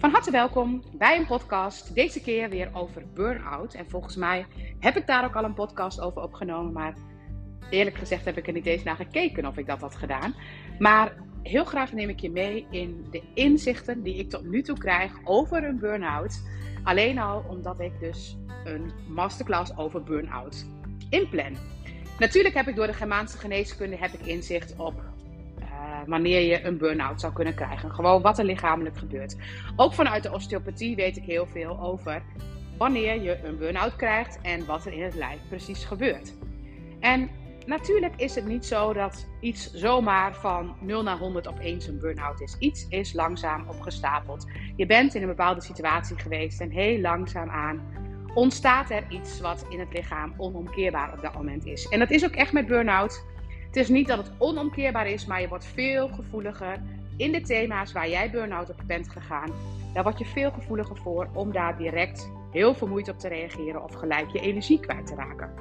Van harte welkom bij een podcast. Deze keer weer over burn-out. En volgens mij heb ik daar ook al een podcast over opgenomen. Maar eerlijk gezegd heb ik er niet eens naar gekeken of ik dat had gedaan. Maar heel graag neem ik je mee in de inzichten die ik tot nu toe krijg over een burn-out. Alleen al omdat ik dus een masterclass over burn-out inplan. Natuurlijk heb ik door de Germaanse geneeskunde heb ik inzicht op wanneer je een burn-out zou kunnen krijgen. Gewoon wat er lichamelijk gebeurt. Ook vanuit de osteopathie weet ik heel veel over wanneer je een burn-out krijgt en wat er in het lijf precies gebeurt. En natuurlijk is het niet zo dat iets zomaar van 0 naar 100 opeens een burn-out is. Iets is langzaam opgestapeld. Je bent in een bepaalde situatie geweest en heel langzaam aan ontstaat er iets wat in het lichaam onomkeerbaar op dat moment is. En dat is ook echt met burn-out. Het is niet dat het onomkeerbaar is, maar je wordt veel gevoeliger in de thema's waar jij burn-out op bent gegaan. Daar word je veel gevoeliger voor om daar direct heel vermoeid op te reageren of gelijk je energie kwijt te raken.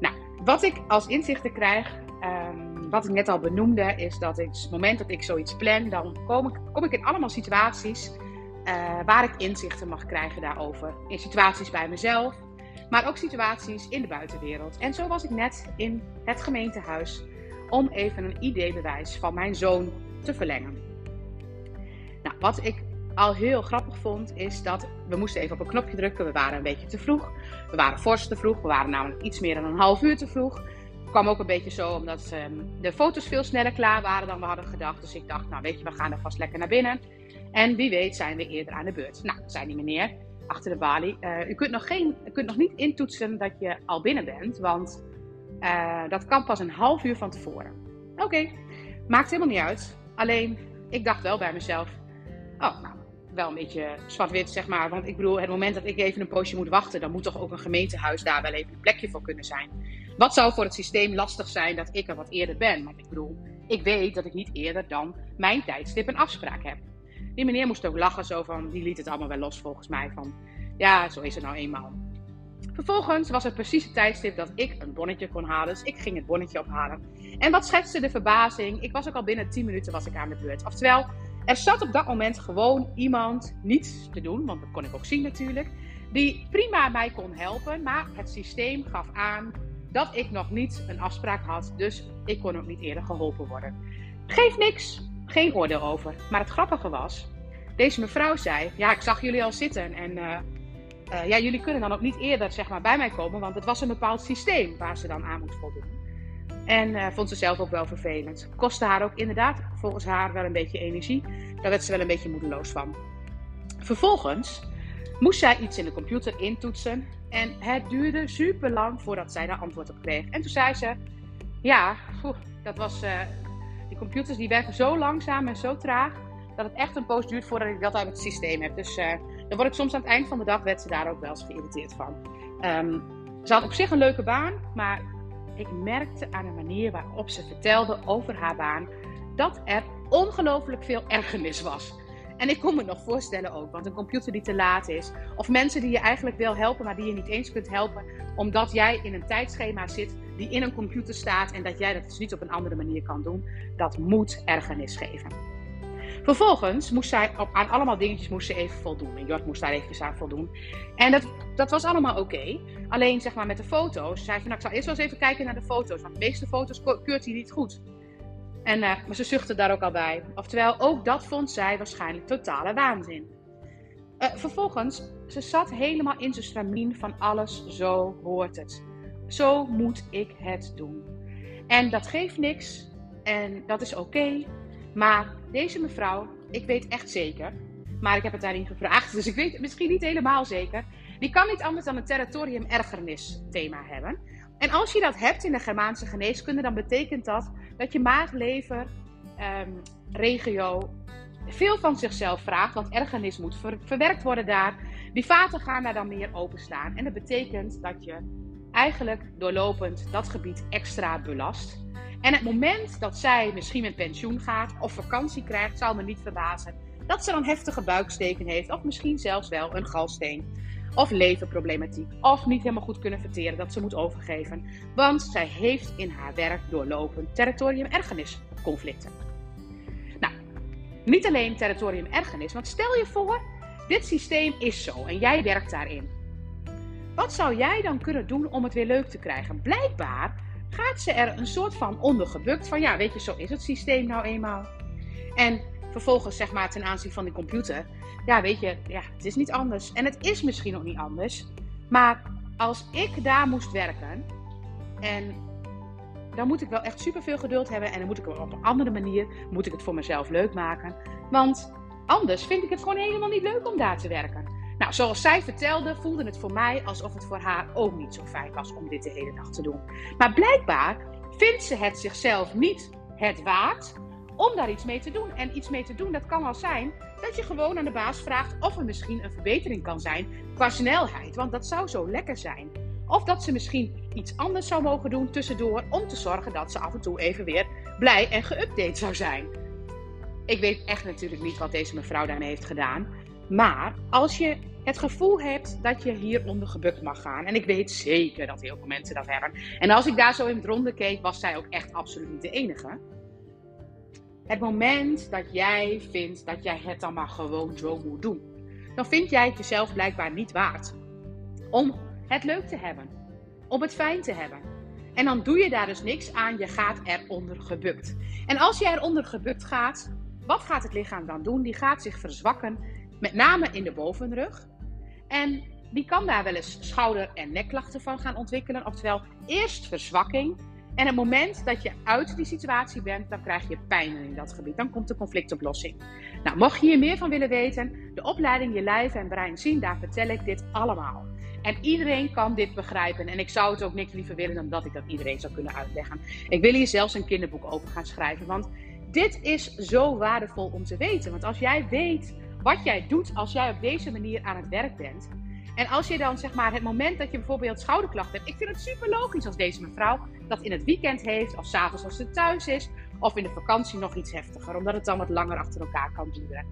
Nou, wat ik als inzichten krijg, um, wat ik net al benoemde, is dat ik, het moment dat ik zoiets plan, dan kom ik, kom ik in allemaal situaties uh, waar ik inzichten mag krijgen daarover. In situaties bij mezelf, maar ook situaties in de buitenwereld. En zo was ik net in het gemeentehuis om even een ID-bewijs van mijn zoon te verlengen. Nou, wat ik al heel grappig vond, is dat we moesten even op een knopje drukken. We waren een beetje te vroeg. We waren fors te vroeg. We waren namelijk iets meer dan een half uur te vroeg. Het kwam ook een beetje zo omdat um, de foto's veel sneller klaar waren dan we hadden gedacht. Dus ik dacht, nou weet je, we gaan er vast lekker naar binnen. En wie weet zijn we eerder aan de beurt. Nou, zei die meneer, achter de balie. Uh, u, kunt nog geen, kunt nog niet intoetsen dat je al binnen bent, want uh, dat kan pas een half uur van tevoren. Oké, maakt helemaal niet uit. Alleen, ik dacht wel bij mezelf, oh, nou, wel een beetje zwart-wit, zeg maar. Want ik bedoel, het moment dat ik even een poosje moet wachten, dan moet toch ook een gemeentehuis daar wel even een plekje voor kunnen zijn. Wat zou voor het systeem lastig zijn dat ik er wat eerder ben? Want ik bedoel, ik weet dat ik niet eerder dan mijn tijdstip een afspraak heb. Die meneer moest ook lachen, zo van, die liet het allemaal wel los volgens mij. Van, ja, zo is het nou eenmaal. Vervolgens was het precies het tijdstip dat ik een bonnetje kon halen. Dus ik ging het bonnetje ophalen. En wat schetste de verbazing? Ik was ook al binnen 10 minuten was ik aan de beurt. Oftewel, er zat op dat moment gewoon iemand niets te doen, want dat kon ik ook zien natuurlijk, die prima mij kon helpen, maar het systeem gaf aan dat ik nog niet een afspraak had, dus ik kon ook niet eerder geholpen worden. Geef niks, geen oordeel over. Maar het grappige was, deze mevrouw zei: Ja, ik zag jullie al zitten. En uh, uh, ja, jullie kunnen dan ook niet eerder zeg maar, bij mij komen, want het was een bepaald systeem waar ze dan aan moest voldoen. En uh, vond ze zelf ook wel vervelend. Kostte haar ook inderdaad, volgens haar, wel een beetje energie. Daar werd ze wel een beetje moedeloos van. Vervolgens moest zij iets in de computer intoetsen. En het duurde super lang voordat zij daar antwoord op kreeg. En toen zei ze: Ja, dat was die computers die werken zo langzaam en zo traag dat het echt een poos duurt voordat ik dat uit het systeem heb. Dus uh, dan word ik soms aan het eind van de dag werd ze daar ook wel eens geïrriteerd van. Um, ze had op zich een leuke baan, maar ik merkte aan de manier waarop ze vertelde over haar baan dat er ongelooflijk veel ergernis was. En ik kon me nog voorstellen ook, want een computer die te laat is, of mensen die je eigenlijk wil helpen, maar die je niet eens kunt helpen, omdat jij in een tijdschema zit die in een computer staat en dat jij dat dus niet op een andere manier kan doen, dat moet ergernis geven. Vervolgens moest zij aan allemaal dingetjes moest ze even voldoen. En Jort moest daar even aan voldoen. En dat, dat was allemaal oké. Alleen zeg maar met de foto's. Zei van nou, ik zal eerst wel eens even kijken naar de foto's. Want de meeste foto's keurt hij niet goed. En, uh, maar ze zuchtte daar ook al bij. Oftewel, ook dat vond zij waarschijnlijk totale waanzin. Uh, vervolgens, ze zat helemaal in zijn stramien van alles, zo hoort het. Zo moet ik het doen. En dat geeft niks. En dat is oké. Maar deze mevrouw, ik weet echt zeker, maar ik heb het daarin gevraagd, dus ik weet het misschien niet helemaal zeker. Die kan niet anders dan een territorium ergernis thema hebben. En als je dat hebt in de Germaanse geneeskunde, dan betekent dat dat je maag-lever um, regio veel van zichzelf vraagt, want ergernis moet ver verwerkt worden daar. Die vaten gaan daar dan meer openstaan. En dat betekent dat je eigenlijk doorlopend dat gebied extra belast. En het moment dat zij misschien met pensioen gaat of vakantie krijgt, zal me niet verbazen dat ze dan heftige buiksteken heeft, of misschien zelfs wel een galsteen. Of leverproblematiek, of niet helemaal goed kunnen verteren dat ze moet overgeven. Want zij heeft in haar werk doorlopend territorium ergernisconflicten. Nou, Niet alleen territorium ergernis, want stel je voor, dit systeem is zo en jij werkt daarin. Wat zou jij dan kunnen doen om het weer leuk te krijgen? Blijkbaar gaat ze er een soort van ondergebukt van, ja, weet je, zo is het systeem nou eenmaal. En vervolgens, zeg maar, ten aanzien van die computer, ja, weet je, ja, het is niet anders. En het is misschien ook niet anders, maar als ik daar moest werken en dan moet ik wel echt superveel geduld hebben en dan moet ik op een andere manier moet ik het voor mezelf leuk maken. Want anders vind ik het gewoon helemaal niet leuk om daar te werken. Nou, zoals zij vertelde, voelde het voor mij alsof het voor haar ook niet zo fijn was om dit de hele dag te doen. Maar blijkbaar vindt ze het zichzelf niet het waard om daar iets mee te doen. En iets mee te doen, dat kan wel zijn dat je gewoon aan de baas vraagt of er misschien een verbetering kan zijn qua snelheid. Want dat zou zo lekker zijn. Of dat ze misschien iets anders zou mogen doen tussendoor om te zorgen dat ze af en toe even weer blij en geüpdate zou zijn. Ik weet echt natuurlijk niet wat deze mevrouw daarmee heeft gedaan. Maar als je het gevoel hebt dat je hieronder gebukt mag gaan. En ik weet zeker dat heel veel mensen dat hebben. En als ik daar zo in het ronde keek, was zij ook echt absoluut niet de enige. Het moment dat jij vindt dat jij het dan maar gewoon zo moet doen, dan vind jij het jezelf blijkbaar niet waard om het leuk te hebben, om het fijn te hebben. En dan doe je daar dus niks aan, je gaat eronder gebukt. En als je eronder gebukt gaat, wat gaat het lichaam dan doen? Die gaat zich verzwakken, met name in de bovenrug. En die kan daar wel eens schouder- en nekklachten van gaan ontwikkelen. Oftewel, eerst verzwakking. En het moment dat je uit die situatie bent, dan krijg je pijn in dat gebied. Dan komt de conflictoplossing. Nou, mocht je hier meer van willen weten, de opleiding Je Lijf en Brein zien, daar vertel ik dit allemaal. En iedereen kan dit begrijpen. En ik zou het ook niks liever willen dan dat ik dat iedereen zou kunnen uitleggen. Ik wil hier zelfs een kinderboek over gaan schrijven. Want dit is zo waardevol om te weten. Want als jij weet wat jij doet als jij op deze manier aan het werk bent. En als je dan zeg maar het moment dat je bijvoorbeeld schouderklachten hebt. Ik vind het super logisch als deze mevrouw dat in het weekend heeft. Of s'avonds als ze thuis is. Of in de vakantie nog iets heftiger. Omdat het dan wat langer achter elkaar kan duren.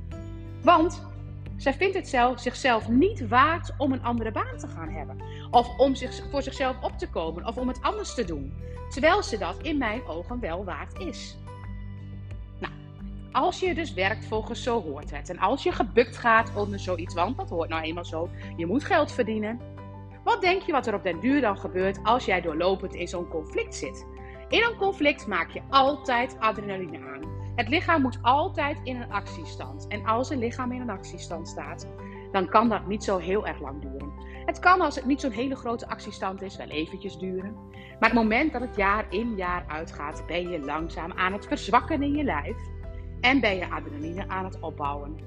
Want zij vindt het zelf, zichzelf niet waard om een andere baan te gaan hebben. Of om zich, voor zichzelf op te komen. Of om het anders te doen. Terwijl ze dat in mijn ogen wel waard is. Als je dus werkt volgens zo hoort het. En als je gebukt gaat onder zoiets, want dat hoort nou eenmaal zo. Je moet geld verdienen. Wat denk je wat er op den duur dan gebeurt als jij doorlopend in zo'n conflict zit? In een conflict maak je altijd adrenaline aan. Het lichaam moet altijd in een actiestand. En als een lichaam in een actiestand staat, dan kan dat niet zo heel erg lang duren. Het kan als het niet zo'n hele grote actiestand is, wel eventjes duren. Maar het moment dat het jaar in jaar uitgaat, ben je langzaam aan het verzwakken in je lijf. En ben je adrenaline aan het opbouwen.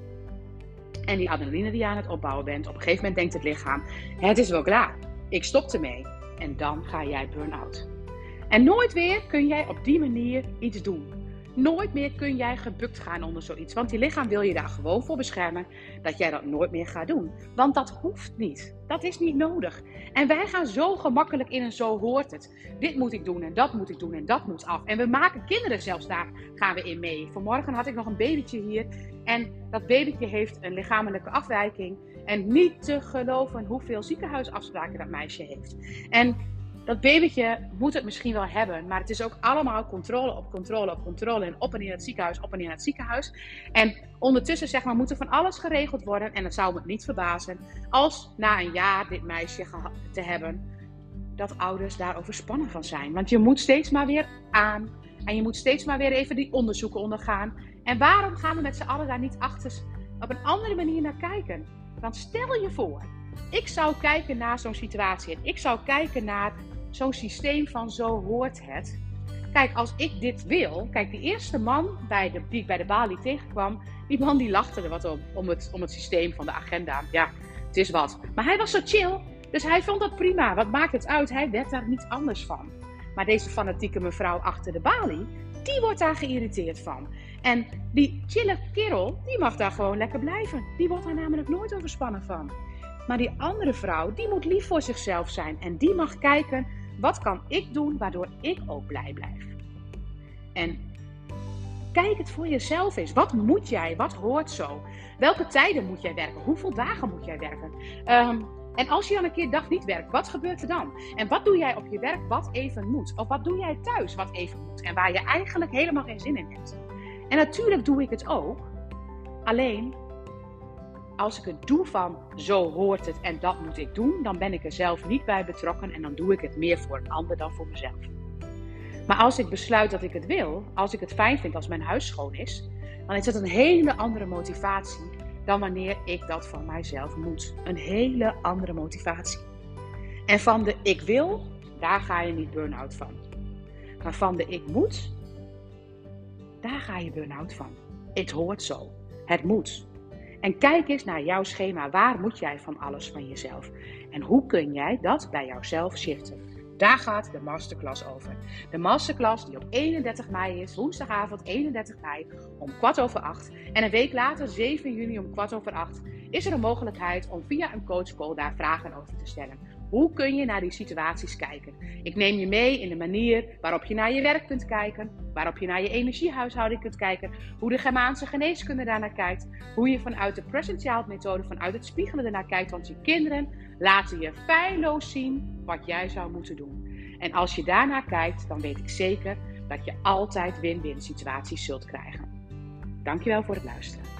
En die adrenaline die je aan het opbouwen bent, op een gegeven moment denkt het lichaam: het is wel klaar. Ik stop ermee. En dan ga jij burn-out. En nooit weer kun jij op die manier iets doen. Nooit meer kun jij gebukt gaan onder zoiets. Want die lichaam wil je daar gewoon voor beschermen dat jij dat nooit meer gaat doen. Want dat hoeft niet. Dat is niet nodig. En wij gaan zo gemakkelijk in en zo hoort het. Dit moet ik doen en dat moet ik doen en dat moet af. En we maken kinderen zelfs daar gaan we in mee. Vanmorgen had ik nog een babytje hier. En dat babytje heeft een lichamelijke afwijking. En niet te geloven hoeveel ziekenhuisafspraken dat meisje heeft. En dat babytje moet het misschien wel hebben, maar het is ook allemaal controle op controle op controle. En op en in het ziekenhuis, op en in het ziekenhuis. En ondertussen zeg maar, moet er van alles geregeld worden. En het zou me niet verbazen als na een jaar dit meisje te hebben, dat ouders daar overspannen van zijn. Want je moet steeds maar weer aan. En je moet steeds maar weer even die onderzoeken ondergaan. En waarom gaan we met z'n allen daar niet achter op een andere manier naar kijken? Want stel je voor, ik zou kijken naar zo'n situatie. En ik zou kijken naar zo'n systeem van zo hoort het. Kijk, als ik dit wil. Kijk, die eerste man bij de, die ik bij de balie tegenkwam. Die man die lachte er wat om. Om het, om het systeem van de agenda. Ja, het is wat. Maar hij was zo chill. Dus hij vond dat prima. Wat maakt het uit? Hij werd daar niet anders van. Maar deze fanatieke mevrouw achter de balie. Die wordt daar geïrriteerd van. En die chille kerel, die mag daar gewoon lekker blijven. Die wordt daar namelijk nooit overspannen van. Maar die andere vrouw, die moet lief voor zichzelf zijn. En die mag kijken wat kan ik doen waardoor ik ook blij blijf? En kijk het voor jezelf eens. Wat moet jij? Wat hoort zo? Welke tijden moet jij werken? Hoeveel dagen moet jij werken? Ehm, en als je dan een keer dag niet werkt, wat gebeurt er dan? En wat doe jij op je werk wat even moet? Of wat doe jij thuis wat even moet? En waar je eigenlijk helemaal geen zin in hebt. En natuurlijk doe ik het ook. Alleen als ik het doe van zo hoort het en dat moet ik doen, dan ben ik er zelf niet bij betrokken en dan doe ik het meer voor een ander dan voor mezelf. Maar als ik besluit dat ik het wil, als ik het fijn vind als mijn huis schoon is, dan is dat een hele andere motivatie dan wanneer ik dat van mijzelf moet. Een hele andere motivatie. En van de ik wil, daar ga je niet burn-out van. Maar van de ik moet, daar ga je burn-out van. Het hoort zo. Het moet. En kijk eens naar jouw schema. Waar moet jij van alles van jezelf? En hoe kun jij dat bij jouzelf shiften? Daar gaat de masterclass over. De masterclass die op 31 mei is, woensdagavond 31 mei om kwart over acht. En een week later, 7 juni om kwart over acht, is er een mogelijkheid om via een coachcall daar vragen over te stellen. Hoe kun je naar die situaties kijken? Ik neem je mee in de manier waarop je naar je werk kunt kijken, waarop je naar je energiehuishouding kunt kijken, hoe de Germaanse geneeskunde daarnaar kijkt, hoe je vanuit de Present Child methode, vanuit het spiegelen ernaar kijkt, want je kinderen laten je feilloos zien wat jij zou moeten doen. En als je daarnaar kijkt, dan weet ik zeker dat je altijd win-win situaties zult krijgen. Dankjewel voor het luisteren.